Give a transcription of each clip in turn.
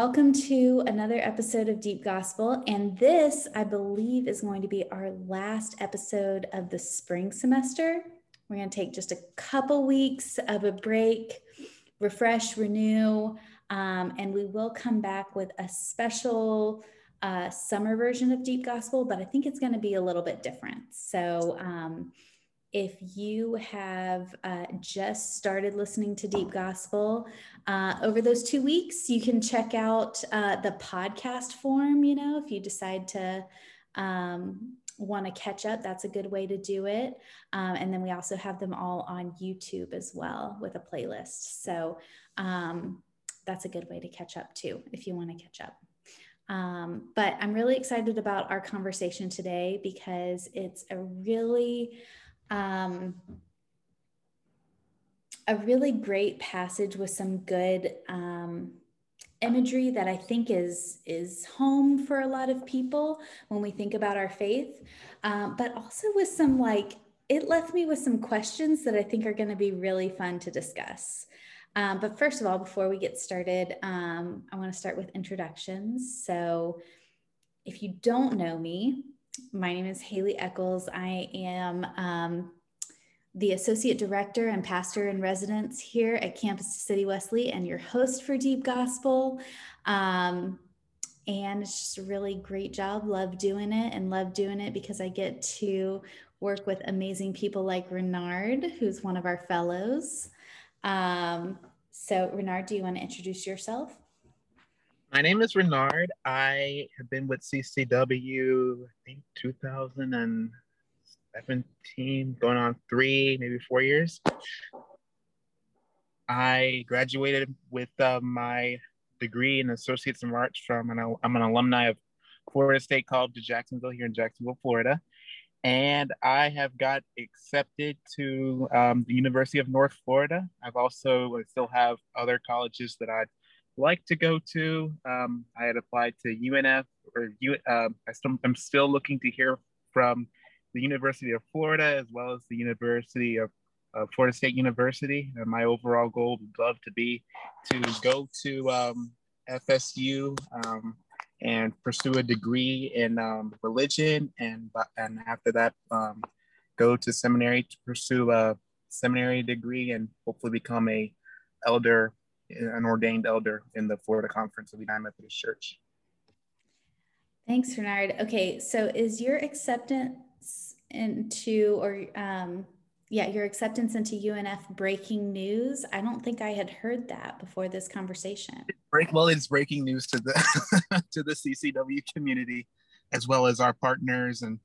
welcome to another episode of Deep Gospel. And this, I believe, is going to be our last episode of the spring semester. We're going to take just a couple weeks of a break, refresh, renew, um, and we will come back with a special uh, summer version of Deep Gospel, but I think it's going to be a little bit different. So, um, if you have uh, just started listening to Deep Gospel uh, over those two weeks, you can check out uh, the podcast form. You know, if you decide to um, want to catch up, that's a good way to do it. Um, and then we also have them all on YouTube as well with a playlist. So um, that's a good way to catch up too, if you want to catch up. Um, but I'm really excited about our conversation today because it's a really um, a really great passage with some good um, imagery that I think is is home for a lot of people when we think about our faith, um, but also with some like it left me with some questions that I think are going to be really fun to discuss. Um, but first of all, before we get started, um, I want to start with introductions. So, if you don't know me, my name is Haley Eccles. I am um, the Associate Director and Pastor in Residence here at Campus City Wesley and your host for Deep Gospel. Um, and it's just a really great job. Love doing it and love doing it because I get to work with amazing people like Renard, who's one of our fellows. Um, so, Renard, do you want to introduce yourself? My name is Renard. I have been with CCW, I think 2017, going on three, maybe four years. I graduated with uh, my degree in Associates in Arts from, an, I'm an alumni of Florida State College of Jacksonville here in Jacksonville, Florida. And I have got accepted to um, the University of North Florida. I've also I still have other colleges that I'd like to go to. Um, I had applied to UNF or U, um, I still, I'm still looking to hear from the University of Florida as well as the University of uh, Florida State University. And my overall goal would love to be to go to um, FSU um, and pursue a degree in um, religion, and and after that, um, go to seminary to pursue a seminary degree and hopefully become a elder an ordained elder in the Florida Conference of the United Methodist Church. Thanks, Renard. Okay, so is your acceptance into, or um, yeah, your acceptance into UNF breaking news? I don't think I had heard that before this conversation. Break, well, it's breaking news to the to the CCW community, as well as our partners and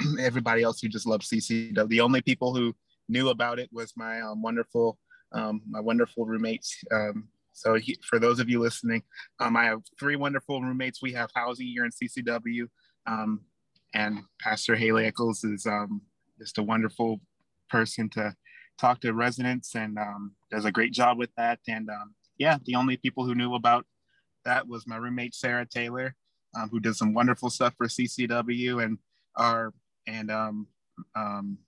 everybody else who just loves CCW. The only people who knew about it was my um, wonderful um, my wonderful roommates. Um, so he, for those of you listening, um, I have three wonderful roommates. We have housing here in CCW, um, and Pastor Haley Eccles is um, just a wonderful person to talk to residents and um, does a great job with that. And yeah, the only people who knew about that was my roommate Sarah Taylor, who does some wonderful stuff for CCW and our and um, um,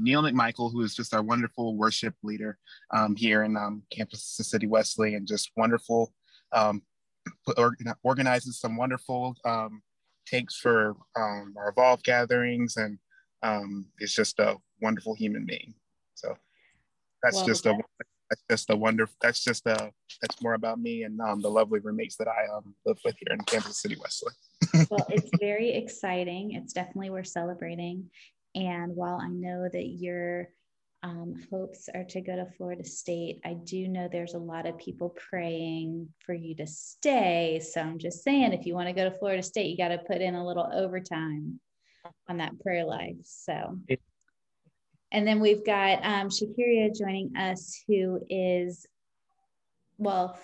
Neil McMichael, who is just our wonderful worship leader um, here in um, Campus City Wesley, and just wonderful, um, organizes some wonderful um, takes for um, our Evolve gatherings, and um, is just a wonderful human being. So that's well, just a that's just a wonder. That's just a that's more about me and the lovely roommates that I live with here in Campus City Wesley. well, it's very exciting. It's definitely worth celebrating. And while I know that your um, hopes are to go to Florida State, I do know there's a lot of people praying for you to stay. So I'm just saying, if you want to go to Florida State, you got to put in a little overtime on that prayer life. So, and then we've got um, Shakiria joining us, who is, well,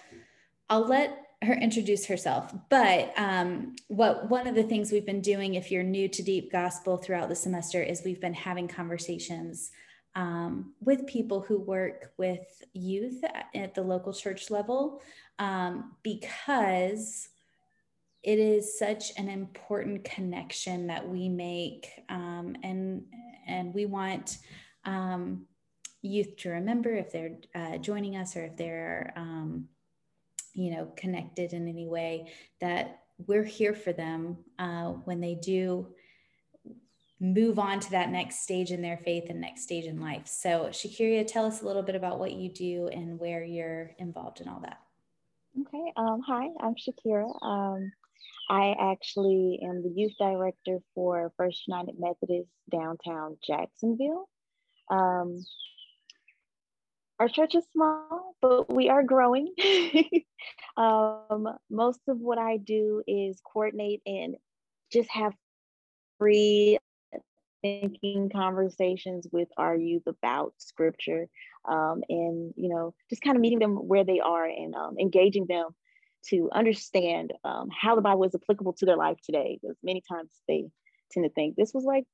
I'll let her introduce herself. But um, what one of the things we've been doing, if you're new to Deep Gospel throughout the semester, is we've been having conversations um, with people who work with youth at the local church level um, because it is such an important connection that we make um, and and we want um, youth to remember if they're uh, joining us or if they're um, you know, connected in any way, that we're here for them uh, when they do move on to that next stage in their faith and next stage in life. So, Shakiria, tell us a little bit about what you do and where you're involved in all that. Okay. Um, hi, I'm Shakira. Um, I actually am the youth director for First United Methodist downtown Jacksonville. Um, our church is small, but we are growing. um, most of what I do is coordinate and just have free thinking conversations with our youth about scripture um, and you know just kind of meeting them where they are and um, engaging them to understand um, how the bible is applicable to their life today because many times they tend to think this was like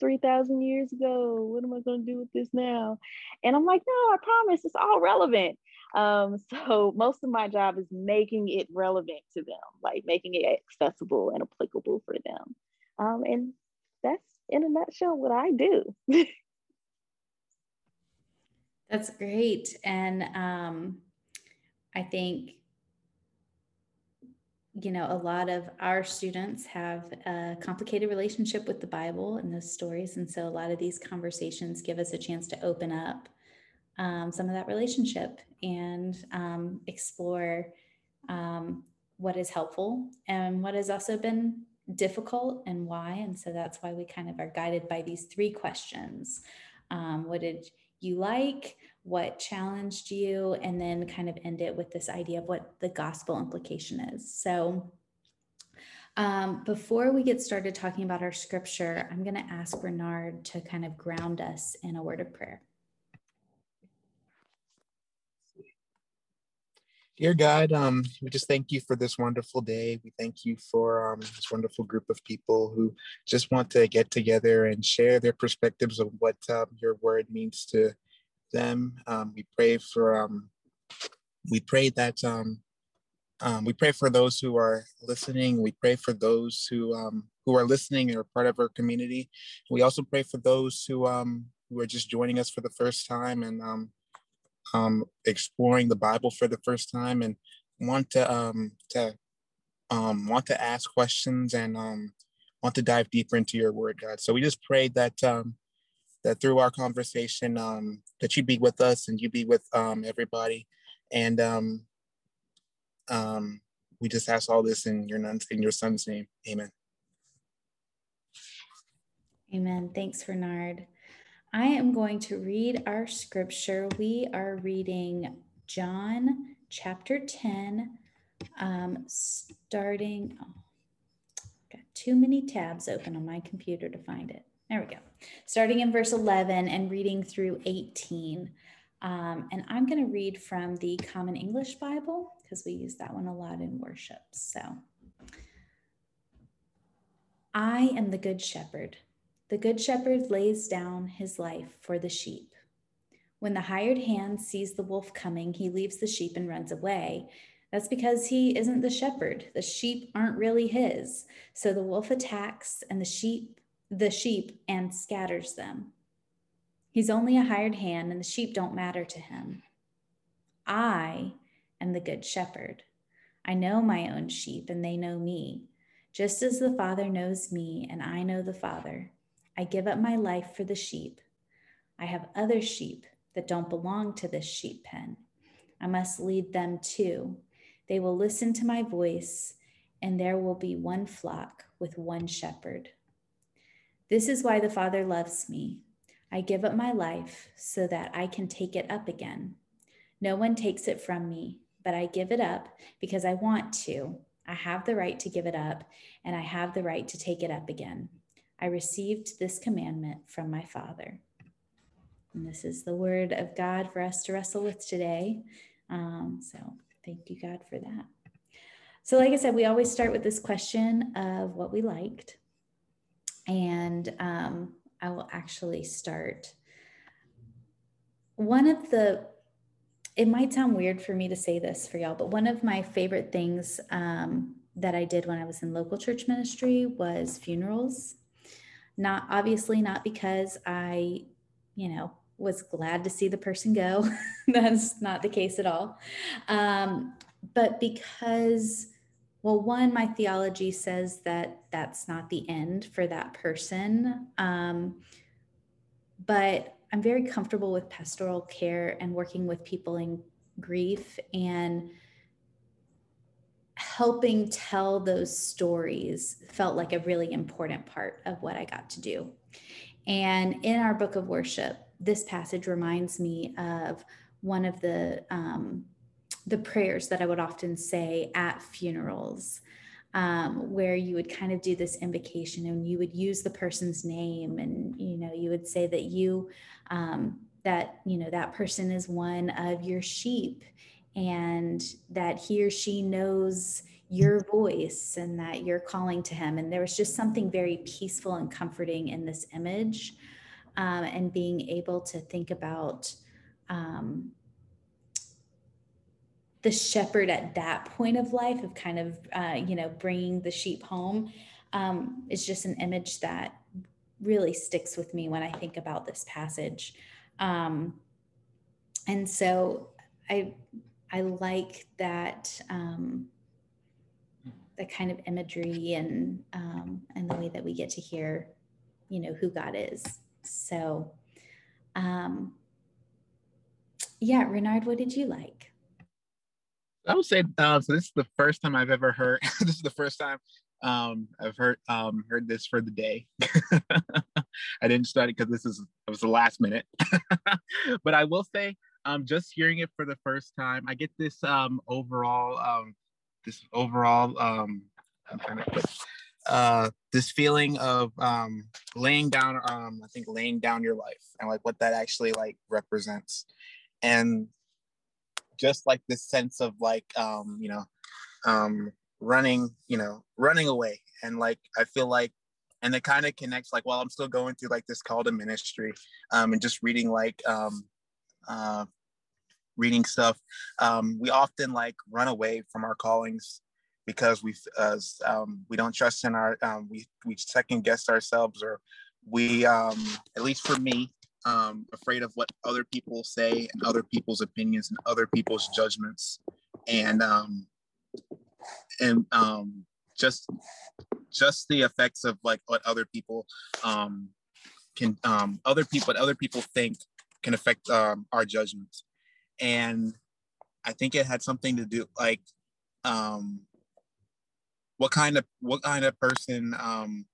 3000 years ago what am i going to do with this now and i'm like no i promise it's all relevant um, so most of my job is making it relevant to them like making it accessible and applicable for them um, and that's in a nutshell what I do. That's great. And um, I think, you know, a lot of our students have a complicated relationship with the Bible and those stories. And so a lot of these conversations give us a chance to open up um, some of that relationship and um, explore um, what is helpful and what has also been difficult and why. And so that's why we kind of are guided by these three questions. Um, what did you like? What challenged you? And then kind of end it with this idea of what the gospel implication is. So um, before we get started talking about our scripture, I'm going to ask Renard to kind of ground us in a word of prayer. Dear God, um, we just thank you for this wonderful day. We thank you for um, this wonderful group of people who just want to get together and share their perspectives of what um, your word means to them. Um, we pray for, um, we pray that, um, we pray for those who are listening. We pray for those who who are listening and are part of our community. We also pray for those who who are just joining us for the first time and um, exploring the Bible for the first time and want to um, to um, want to ask questions and um, want to dive deeper into your Word, God. So we just pray that um, that through our conversation um, that you be with us and you be with um, everybody, and um, um, we just ask all this in your in your Son's name, Amen. Amen. Thanks, Renard. I am going to read our scripture. We are reading John chapter 10, um, starting. Oh, got too many tabs open on my computer to find it. There we go. Starting in verse 11 and reading through 18. Um, and I'm going to read from the Common English Bible because we use that one a lot in worship. So, I am the Good Shepherd. The Good Shepherd lays down his life for the sheep. When the hired hand sees the wolf coming, he leaves the sheep and runs away. That's because he isn't the shepherd. The sheep aren't really his. So the wolf attacks and the sheep the sheep and scatters them. He's only a hired hand and the sheep don't matter to him. I am the good shepherd. I know my own sheep and they know me, just as the Father knows me and I know the Father. I give up my life for the sheep. I have other sheep that don't belong to this sheep pen. I must lead them too. They will listen to my voice, and there will be one flock with one shepherd. This is why the Father loves me. I give up my life so that I can take it up again. No one takes it from me, but I give it up because I want to. I have the right to give it up, and I have the right to take it up again. I received this commandment from my Father. And this is the word of God for us to wrestle with today. Um, so thank you, God, for that. So, like I said, we always start with this question of what we liked. And um, I will actually start. One of the, it might sound weird for me to say this for y'all, but one of my favorite things um, that I did when I was in local church ministry was funerals not obviously not because I, you know, was glad to see the person go. That's not the case at all. Um, but because well one my theology says that that's not the end for that person um, but i'm very comfortable with pastoral care and working with people in grief and helping tell those stories felt like a really important part of what i got to do. And in our book of worship this passage reminds me of one of the um, the prayers that I would often say at funerals, um, where you would kind of do this invocation and you would use the person's name, and you know you would say that you um, that you know that person is one of your sheep, and that he or she knows your voice and that you're calling to him. And there was just something very peaceful and comforting in this image, um, and being able to think about. Um, the shepherd at that point of life of kind of uh, you know bringing the sheep home um, is just an image that really sticks with me when i think about this passage. Um, and so i i like that um, the kind of imagery and um, and the way that we get to hear you know who god is. So um, yeah renard what did you like I would say uh, so. This is the first time I've ever heard. this is the first time um, I've heard um, heard this for the day. I didn't study because this is it was the last minute, but I will say, um, just hearing it for the first time, I get this um, overall um, this overall um, I'm trying to put uh, this feeling of um, laying down um, I think laying down your life and like what that actually like represents, and just like this sense of like um you know um running you know running away. And like i feel like and it kind of connects like while i'm still going through like this call to ministry um and just reading like um uh reading stuff um we often like run away from our callings because we as um, we don't trust in our um, we we second guess ourselves or we um at least for me um, afraid of what other people say and other people's opinions and other people's judgments. And um, and um, just just the effects of like what other people um, can um, other people what other people think can affect um, our judgments. And i think it had something to do like um, what kind of what kind of person um,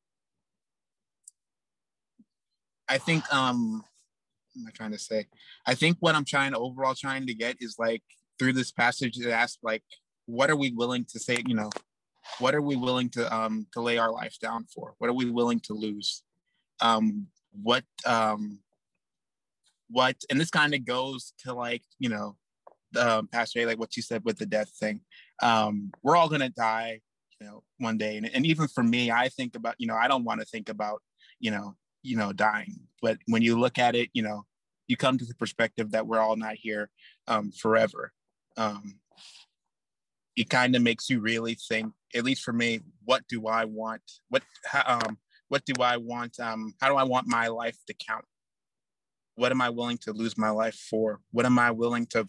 I think um am I trying to say? I think what I'm trying to overall trying to get is like through this passage to ask like, what are we willing to say? You know, what are we willing to um to lay our life down for? What are we willing to lose? Um, what um, what? And this kind of goes to like you know, um, Pastor like what you said with the death thing. Um, we're all gonna die, you know, one day. And, and even for me, I think about you know, I don't want to think about you know you know dying. But when you look at it you know you come to the perspective that we're all not here um, forever. Um, it kind of makes you really think at least for me what do i want? What um, what do i want um, how do i want my life to count? What am i willing to lose my life for? What am i willing to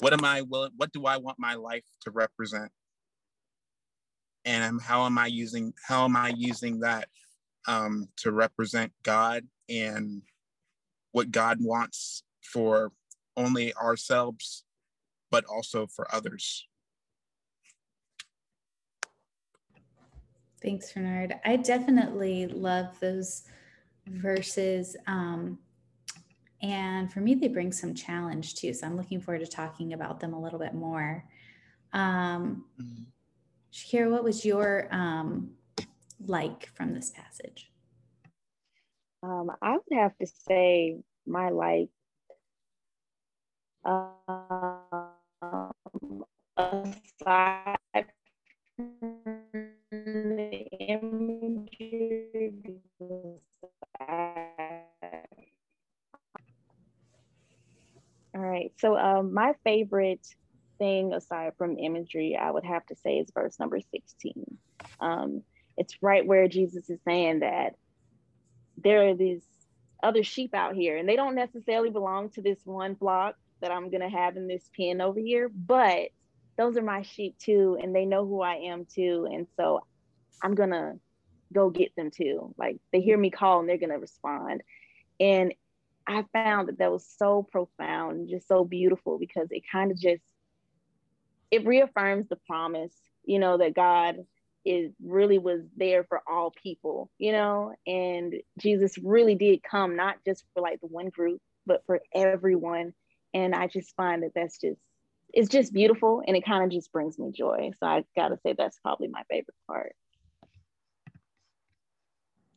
what am i willing what do i want my life to represent? And how am i using how am i using that um, to represent God and what God wants for only ourselves, but also for others. Thanks, Renard. I definitely love those verses. Um, and for me, they bring some challenge too. So I'm looking forward to talking about them a little bit more. Um, mm-hmm. Shakira, what was your um, like from this passage? Um, I would have to say my like um, aside from the imagery all right so um, my favorite thing aside from imagery i would have to say is verse number 16 um, it's right where Jesus is saying that there are these other sheep out here and they don't necessarily belong to this one flock that I'm going to have in this pen over here, but those are my sheep too, and they know who I am too. And so I'm gonna go get them too. Like they hear me call and they're gonna respond. And I found that that was so profound, just so beautiful because it kind of just it reaffirms the promise, you know, that God is really was there for all people, you know, and Jesus really did come not just for like the one group, but for everyone. And I just find that that's just it's just beautiful and it kind of just brings me joy. So I got to say that's probably my favorite part.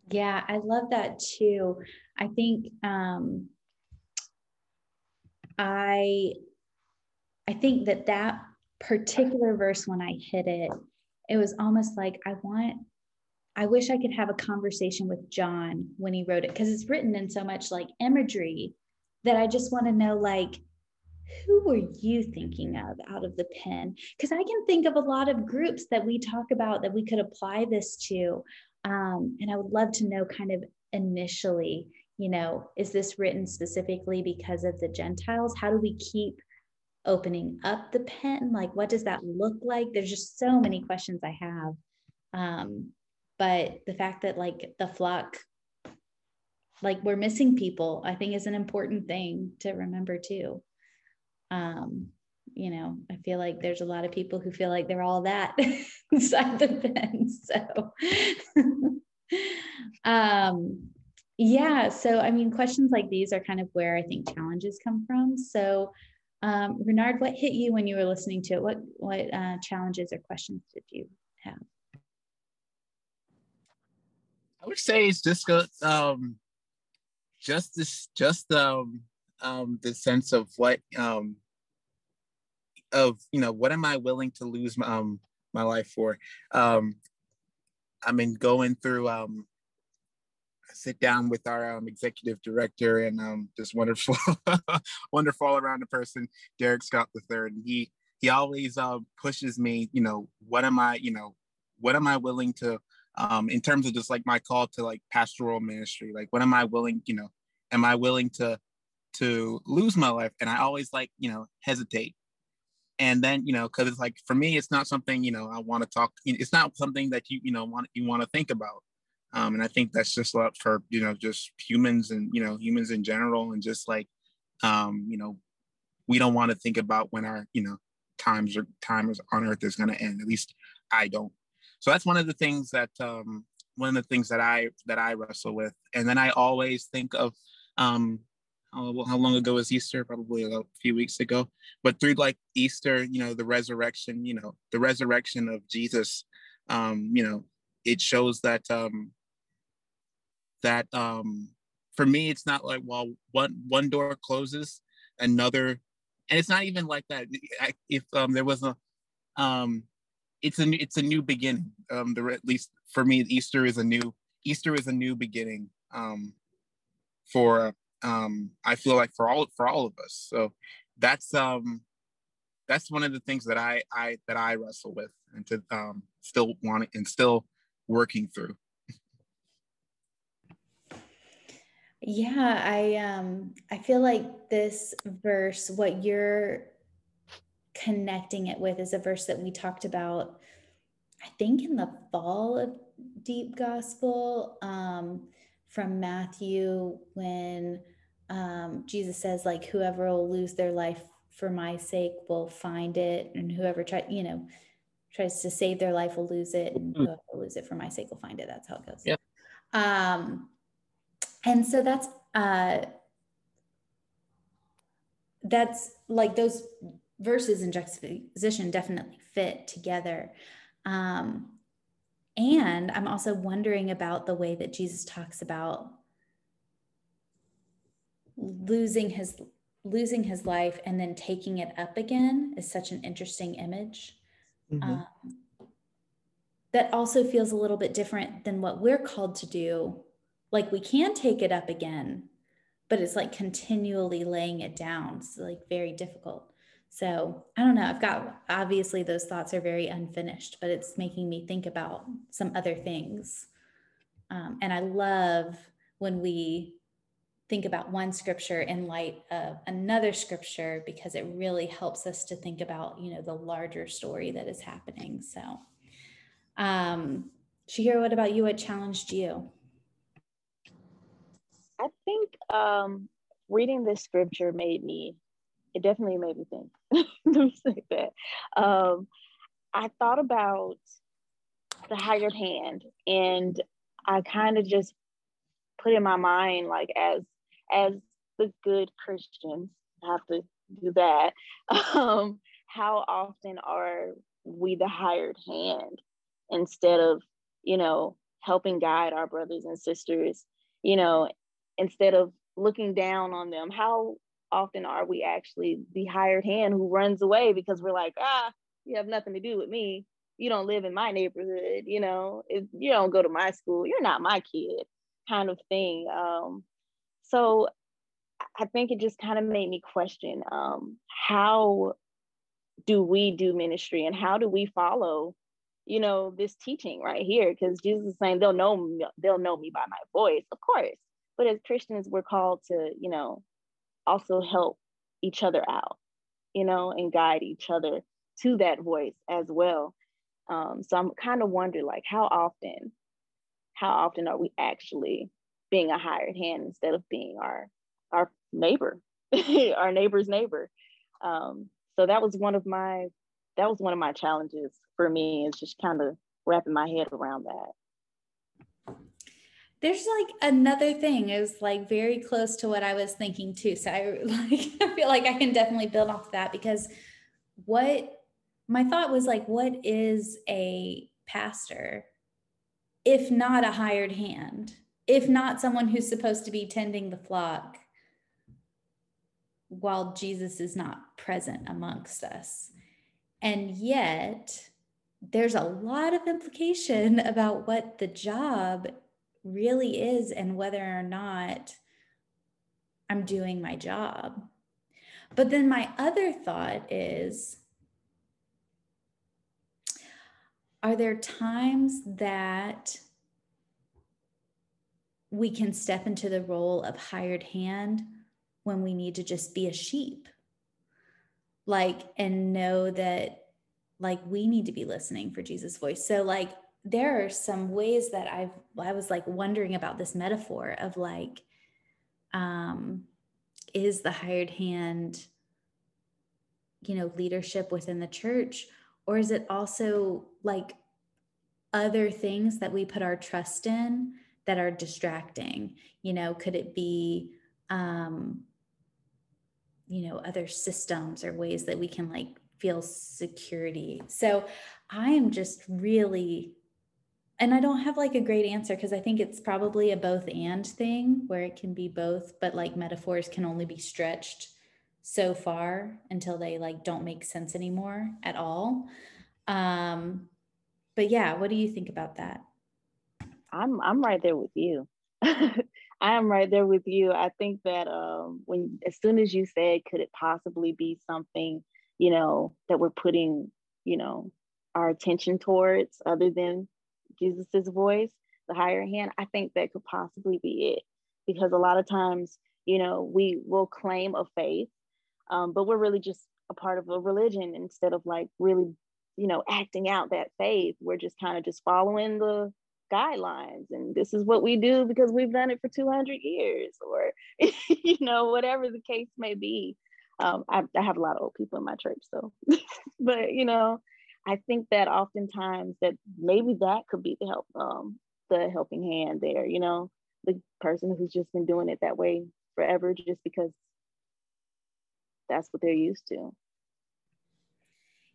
Yeah, I love that too. I think um, I I think that that particular verse when I hit it, it was almost like I want I wish I could have a conversation with John when he wrote it because it's written in so much like imagery that I just want to know like who were you thinking of out of the pen? Because I can think of a lot of groups that we talk about that we could apply this to. Um, and I would love to know kind of initially, you know, is this written specifically because of the Gentiles? How do we keep opening up the pen? Like, what does that look like? There's just so many questions I have. Um, but the fact that like the flock, like we're missing people, I think is an important thing to remember too. Um, you know, I feel like there's a lot of people who feel like they're all that inside the fence. So, um, yeah. So, I mean, questions like these are kind of where I think challenges come from. So, um, Renard, what hit you when you were listening to it? What what uh, challenges or questions did you have? I would say it's just um, just this, just um, um, the sense of what um, of you know what am I willing to lose my, um my life for? Um, I mean, going through um, sit down with our um, executive director and um, this wonderful, wonderful all around person, Derek Scott III. And he he always uh, pushes me. You know, what am I? You know, what am I willing to? Um, in terms of just like my call to like pastoral ministry, like what am I willing? You know, am I willing to to lose my life? And I always like you know hesitate and then you know because it's like for me it's not something you know i want to talk it's not something that you you know want you want to think about um, and i think that's just up for you know just humans and you know humans in general and just like um, you know we don't want to think about when our you know times or times on earth is going to end at least i don't so that's one of the things that um, one of the things that i that i wrestle with and then i always think of um, how, how long ago was Easter? Probably a few weeks ago. But through like Easter, you know, the resurrection, you know, the resurrection of Jesus, um, you know, it shows that um, that um, for me, it's not like well, one one door closes, another, and it's not even like that. If um, there was a um, it's a it's a new beginning. Um, the at least for me, Easter is a new Easter is a new beginning. Um, for um, I feel like for all for all of us. So that's um, that's one of the things that I I that I wrestle with and to um, still want it and still working through. Yeah, I um I feel like this verse, what you're connecting it with is a verse that we talked about, I think in the fall of Deep Gospel. Um, from Matthew when um, Jesus says, like, whoever will lose their life for my sake will find it, and whoever try, you know, tries to save their life will lose it, and mm-hmm. whoever will lose it for my sake will find it. That's how it goes. Yeah. Um, and so that's uh, that's like those verses in juxtaposition definitely fit together. Um, and I'm also wondering about the way that Jesus talks about losing his losing his life and then taking it up again is such an interesting image. Mm-hmm. Um, that also feels a little bit different than what we're called to do. Like we can take it up again, but it's like continually laying it down. It's like very difficult. So I don't know. I've got obviously those thoughts are very unfinished, but it's making me think about some other things. Um, and I love when we think about one scripture in light of another scripture because it really helps us to think about you know the larger story that is happening so um shahira what about you what challenged you i think um reading this scripture made me it definitely made me think let me say that um i thought about the hired hand and i kind of just put in my mind like as as the good Christians have to do that. Um, how often are we the hired hand instead of, you know, helping guide our brothers and sisters, you know, instead of looking down on them? How often are we actually the hired hand who runs away because we're like, ah, you have nothing to do with me. You don't live in my neighborhood, you know, if you don't go to my school, you're not my kid, kind of thing. Um, so I think it just kind of made me question um, how do we do ministry and how do we follow, you know, this teaching right here? Because Jesus is saying they'll know me, they'll know me by my voice, of course. But as Christians, we're called to, you know, also help each other out, you know, and guide each other to that voice as well. Um, so I'm kind of wondering, like, how often, how often are we actually being a hired hand instead of being our our neighbor, our neighbor's neighbor. Um, so that was one of my that was one of my challenges for me is just kind of wrapping my head around that. There's like another thing is like very close to what I was thinking too. So I like I feel like I can definitely build off that because what my thought was like, what is a pastor if not a hired hand? If not someone who's supposed to be tending the flock while Jesus is not present amongst us. And yet, there's a lot of implication about what the job really is and whether or not I'm doing my job. But then my other thought is are there times that we can step into the role of hired hand when we need to just be a sheep like and know that like we need to be listening for jesus voice so like there are some ways that i've i was like wondering about this metaphor of like um is the hired hand you know leadership within the church or is it also like other things that we put our trust in that are distracting? You know could it be um you know other systems or ways that we can like feel security? So i am just really and i don't have like a great answer because i think it's probably a both and thing where it can be both but like metaphors can only be stretched so far until they like don't make sense anymore at all. Um but yeah what do you think about that? I'm i'm right there with you. I am right there with you. I think that um, when as soon as you said, could it possibly be something, you know, that we're putting, you know, our attention towards other than Jesus's voice, the higher hand, I think that could possibly be it. Because a lot of times, you know, we will claim a faith, um, but we're really just a part of a religion instead of like really, you know, acting out that faith. We're just kind of just following the guidelines and this is what we do because we've done it for 200 years or you know whatever the case may be um, I, I, have a lot of old people in my church so but you know i think that oftentimes that maybe that could be the help um, the helping hand there you know the person who's just been doing it that way forever just because that's what they're used to.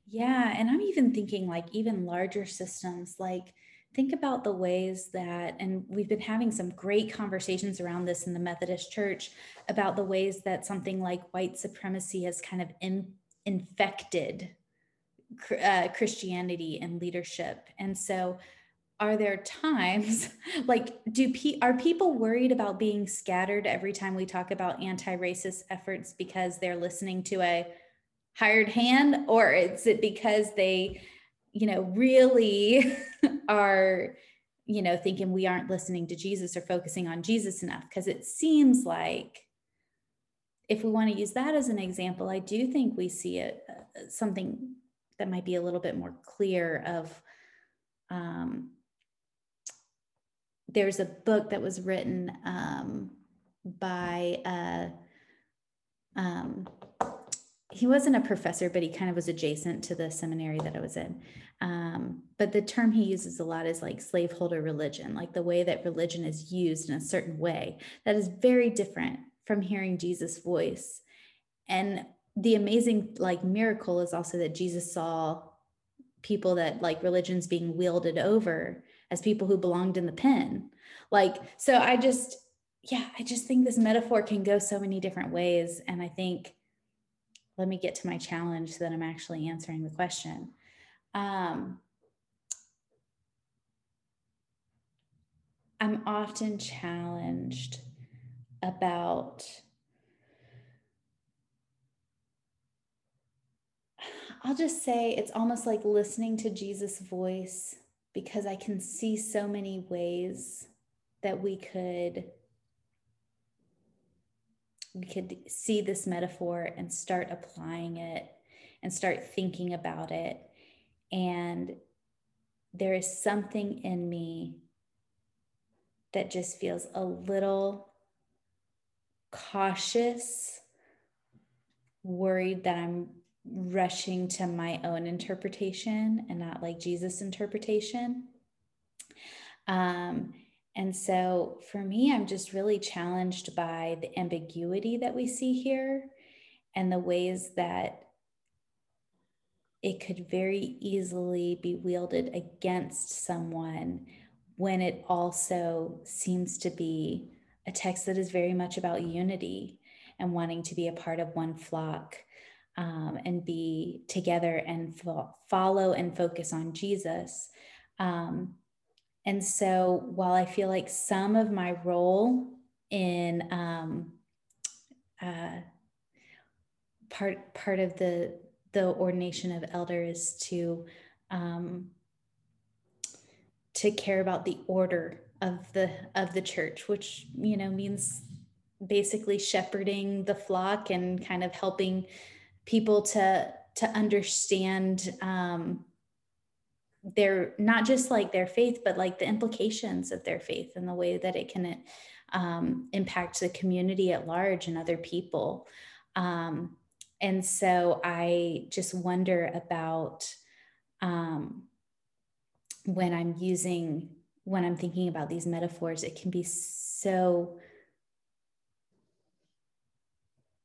Yeah and i'm even thinking like even larger systems like think about the ways that, and we've been having some great conversations around this in the Methodist Church about the ways that something like white supremacy has kind of in, infected uh, Christianity and leadership. And so, are there times like do pe- are people worried about being scattered every time we talk about anti-racist efforts because they're listening to a hired hand or is it because they you know, really are you know, thinking we aren't listening to Jesus or focusing on Jesus enough. Because it seems like if we want to use that as an example, I do think we see it uh, something that might be a little bit more clear of um, there's a book that was written um, by um, he wasn't a professor, but he kind of was adjacent to the seminary that I was in. Um, but the term he uses a lot is like slaveholder religion, like the way that religion is used in a certain way that is very different from hearing Jesus' voice. And the amazing like miracle is also that Jesus saw people that like religions being wielded over as people who belonged in the pen. Like, so I just, yeah, I just think this metaphor can go so many different ways. And I think, let me get to my challenge so that I'm actually answering the question. Um, I'm often challenged about I'll just say it's almost like listening to Jesus' voice because I can see so many ways that we could we could see this metaphor and start applying it and start thinking about it. And there is something in me that just feels a little cautious worried that i'm rushing to my own interpretation and not like jesus interpretation. Um, and so for me, I'm just really challenged by the ambiguity that we see here and the ways that it could very easily be wielded against someone when it also seems to be a text that is very much about unity and wanting to be a part of one flock um, and be together and fo- follow and focus on Jesus. Um, and so while I feel like some of my role in um, uh, part part of the the ordination of elder is to um, to care about the order of the of the church, which you know means basically shepherding the flock and kind of helping people to to understand um, their not just like their faith but like the implications of their faith and the way that it can um, impact the community at large and other people. Um, and so i just wonder about um, when i'm using when i'm thinking about these metaphors it can be so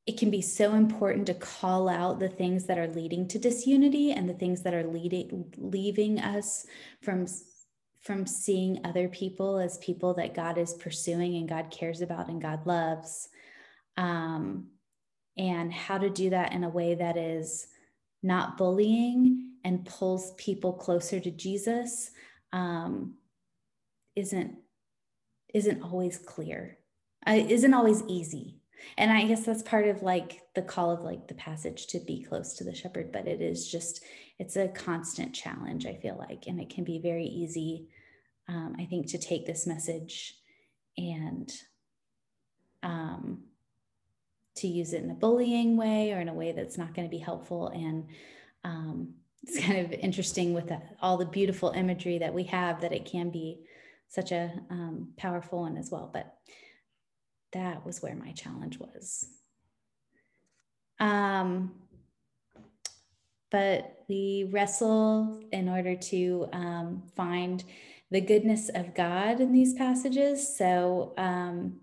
it can be so important to call out the things that are leading to disunity and the things that are leading leaving us from from seeing other people as people that God is pursuing and God cares about and God loves. Um, and how to do that in a way that is not bullying and pulls people closer to Jesus um, isn't isn't always clear. Uh, isn't always easy and i guess that's part of like the call of like the passage to be close to the shepherd but it is just it's a constant challenge i feel like and it can be very easy um, i think to take this message and um, to use it in a bullying way or in a way that's not going to be helpful. And um, it's kind of interesting with the, all the beautiful imagery that we have that it can be such a um, powerful one as well. But that was where my challenge was. Um, but we wrestle in order to um, find the goodness of God in these passages. So um,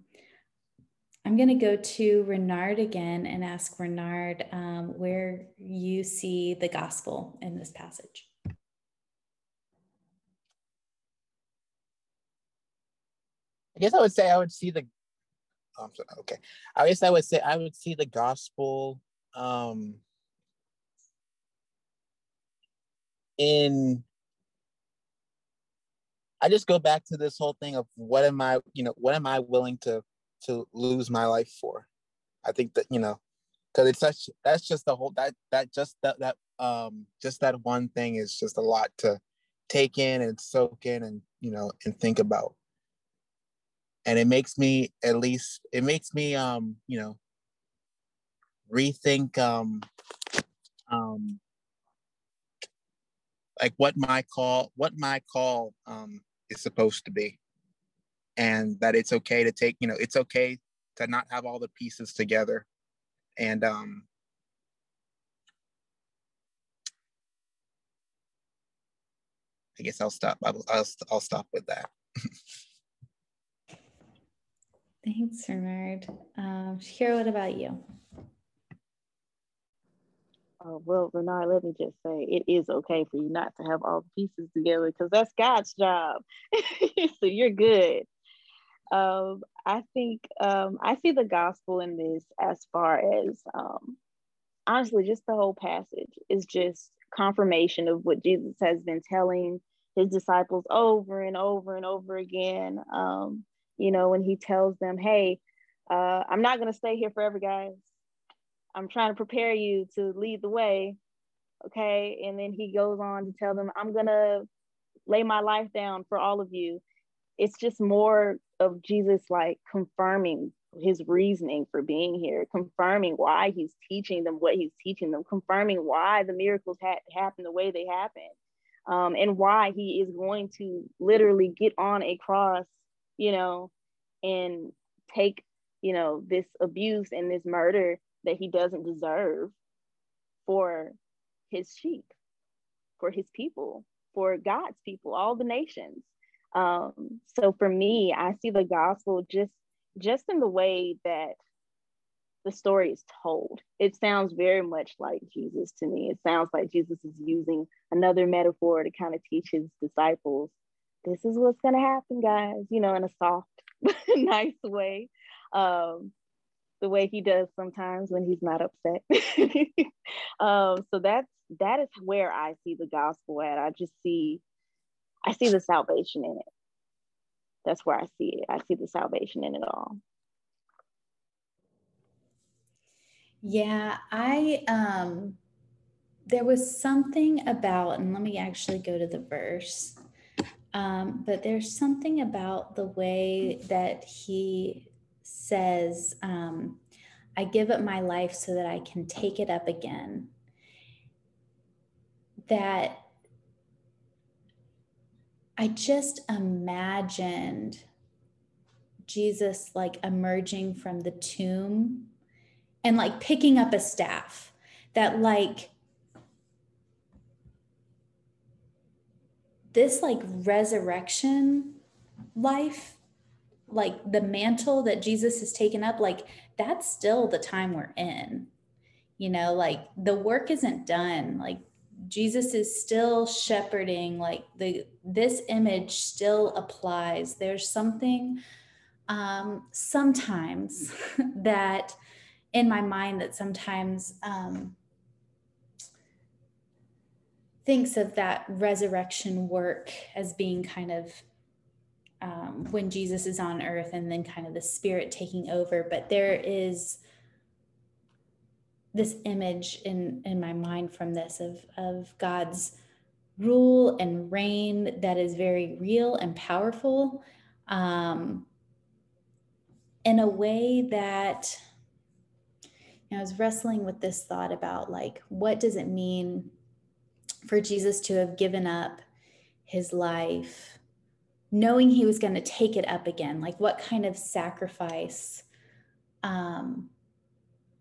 I'm going to go to Renard again and ask Renard um, where you see the gospel in this passage. I guess I would say I would see the um, okay. I guess I would say I would see the gospel um, in. I just go back to this whole thing of what am I, you know, what am I willing to to lose my life for? I think that you know, because it's such that's just the whole that that just that that um just that one thing is just a lot to take in and soak in and you know and think about and it makes me at least it makes me um you know rethink um um like what my call what my call um is supposed to be and that it's okay to take you know it's okay to not have all the pieces together and um I guess I'll stop. I'll, I'll, I'll stop with that. Thanks, Renard. Um, Shakira, what about you? Uh, well, Renard, let me just say it is okay for you not to have all the pieces together because that's God's job. so you're good. Um, I think um, I see the gospel in this as far as um, honestly, just the whole passage is just confirmation of what Jesus has been telling his disciples over and over and over again. Um, you know, when he tells them, hey, uh, I'm not going to stay here forever, guys. I'm trying to prepare you to lead the way. Okay. And then he goes on to tell them, I'm going to lay my life down for all of you. It's just more of Jesus like confirming his reasoning for being here, confirming why he's teaching them what he's teaching them, confirming why the miracles had happened the way they happened um, and why he is going to literally get on a cross, you know, and take, you know, this abuse and this murder that he doesn't deserve for his sheep, for his people, for God's people, all the nations. Um, so for me, I see the gospel just just in the way that the story is told. It sounds very much like Jesus to me. It sounds like Jesus is using another metaphor to kind of teach his disciples this is what's going to happen, guys, you know, in a soft, nice way. Um, the way he does sometimes when he's not upset. um, so that's that is where I see the gospel at. I just see, I see the salvation in it. That's where I see it. I see the salvation in it all. Yeah, I um there was something about, and let me actually go to the verse. Um, but there's something about the way that he says, um, I give up my life so that I can take it up again. That I just imagined Jesus like emerging from the tomb and like picking up a staff that like this like resurrection life like the mantle that Jesus has taken up like that's still the time we're in. You know like the work isn't done. Like Jesus is still shepherding. Like the this image still applies. There's something um sometimes that in my mind that sometimes um, thinks of that resurrection work as being kind of um, when Jesus is on earth and then kind of the spirit taking over. But there is this image in, in my mind from this of, of God's rule and reign that is very real and powerful um, in a way that I was wrestling with this thought about like, what does it mean for Jesus to have given up his life, knowing he was going to take it up again? Like, what kind of sacrifice? Um,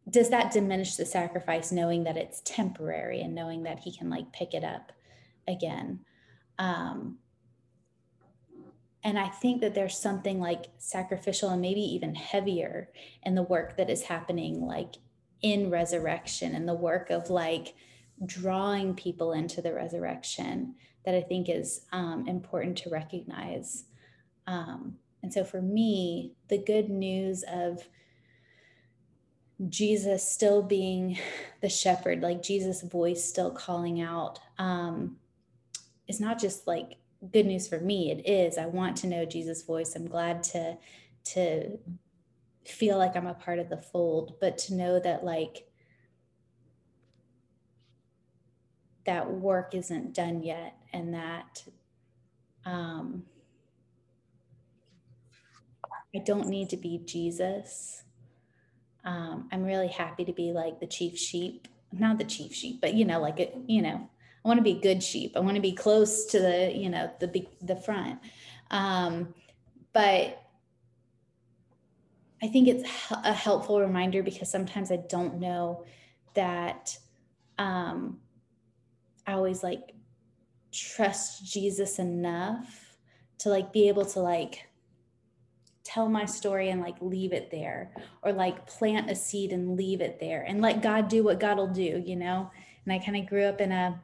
does that diminish the sacrifice knowing that it's temporary and knowing that he can like pick it up again? Um, and I think that there's something like sacrificial and maybe even heavier in the work that is happening, like in resurrection and the work of like drawing people into the resurrection that I think is um, important to recognize. Um, and so for me, the good news of Jesus still being the shepherd, like Jesus' voice still calling out, um, is not just like good news for me. It is. I want to know Jesus' voice. I'm glad to to feel like I'm a part of the fold, but to know that like that work isn't done yet and that um, I don't need to be Jesus. Um, I'm really happy to be like the chief sheep, not the chief sheep, but you know, like it, you know, I want to be good sheep. I want to be close to the, you know, the the front. Um, but I think it's a helpful reminder because sometimes I don't know that um, I always like trust Jesus enough to like be able to like tell my story and like leave it there or like plant a seed and leave it there and let God do what God will do, you know? And I kind of grew up in a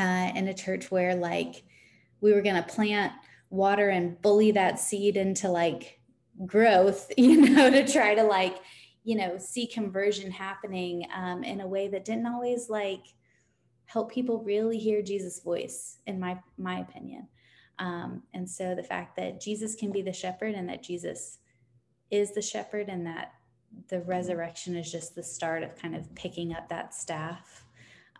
uh, in a church where like we were going to plant water and bully that seed into like growth, you know, to try to like, you know, see conversion happening um, in a way that didn't always like help people really hear Jesus' voice, in my my opinion. Um, and so the fact that Jesus can be the shepherd and that Jesus is the shepherd and that the resurrection is just the start of kind of picking up that staff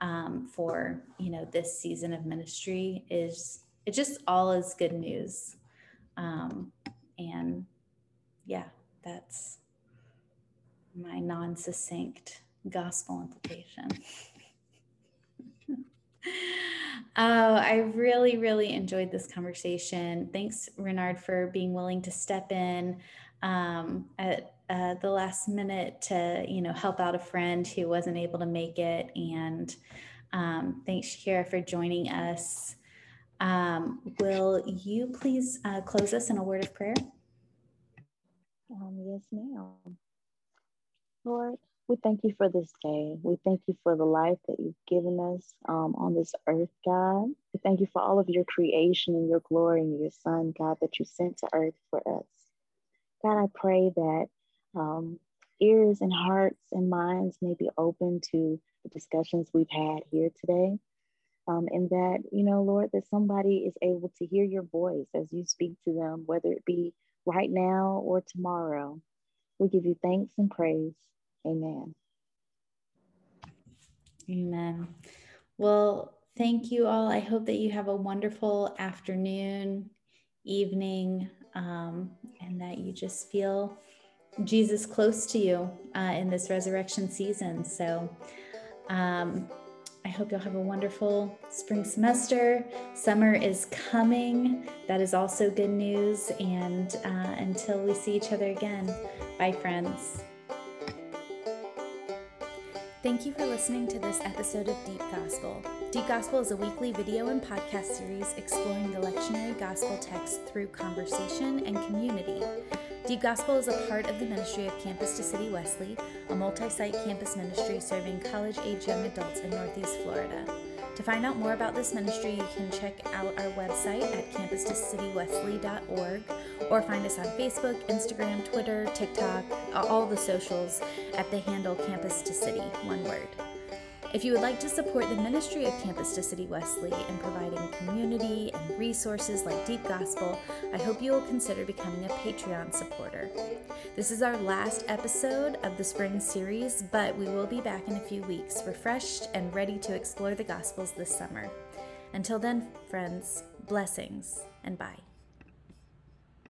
um, for you know this season of ministry is it just all is good news um, and yeah that's my non-succinct gospel implication Oh, I really, really enjoyed this conversation. Thanks, Renard, for being willing to step in um, at uh, the last minute to, you know, help out a friend who wasn't able to make it. And um, thanks, Shakira, for joining us. Um, will you please uh, close us in a word of prayer? Um, yes, ma'am. Lord, we thank you for this day. We thank you for the life that you've given us um, on this earth, God. We thank you for all of your creation and your glory and your Son, God, that you sent to earth for us. God, I pray that um, ears and hearts and minds may be open to the discussions we've had here today. Um, and that, you know, Lord, that somebody is able to hear your voice as you speak to them, whether it be right now or tomorrow. We give you thanks and praise. Amen. Amen. Well, thank you all. I hope that you have a wonderful afternoon, evening, um, and that you just feel Jesus close to you uh, in this resurrection season. So, um, I hope you'll have a wonderful spring semester. Summer is coming. That is also good news. And uh, until we see each other again, bye, friends. Thank you for listening to this episode of Deep Gospel. Deep Gospel is a weekly video and podcast series exploring the lectionary gospel text through conversation and community. Deep Gospel is a part of the ministry of Campus to City Wesley, a multi site campus ministry serving college age young adults in Northeast Florida. To find out more about this ministry, you can check out our website at campustocitywesley.org or find us on Facebook, Instagram, Twitter, TikTok, all the socials at the handle Campus to City, one word. If you would like to support the ministry of Campus to City Wesley in providing community and resources like Deep Gospel, I hope you will consider becoming a Patreon supporter. This is our last episode of the spring series, but we will be back in a few weeks, refreshed and ready to explore the Gospels this summer. Until then, friends, blessings and bye.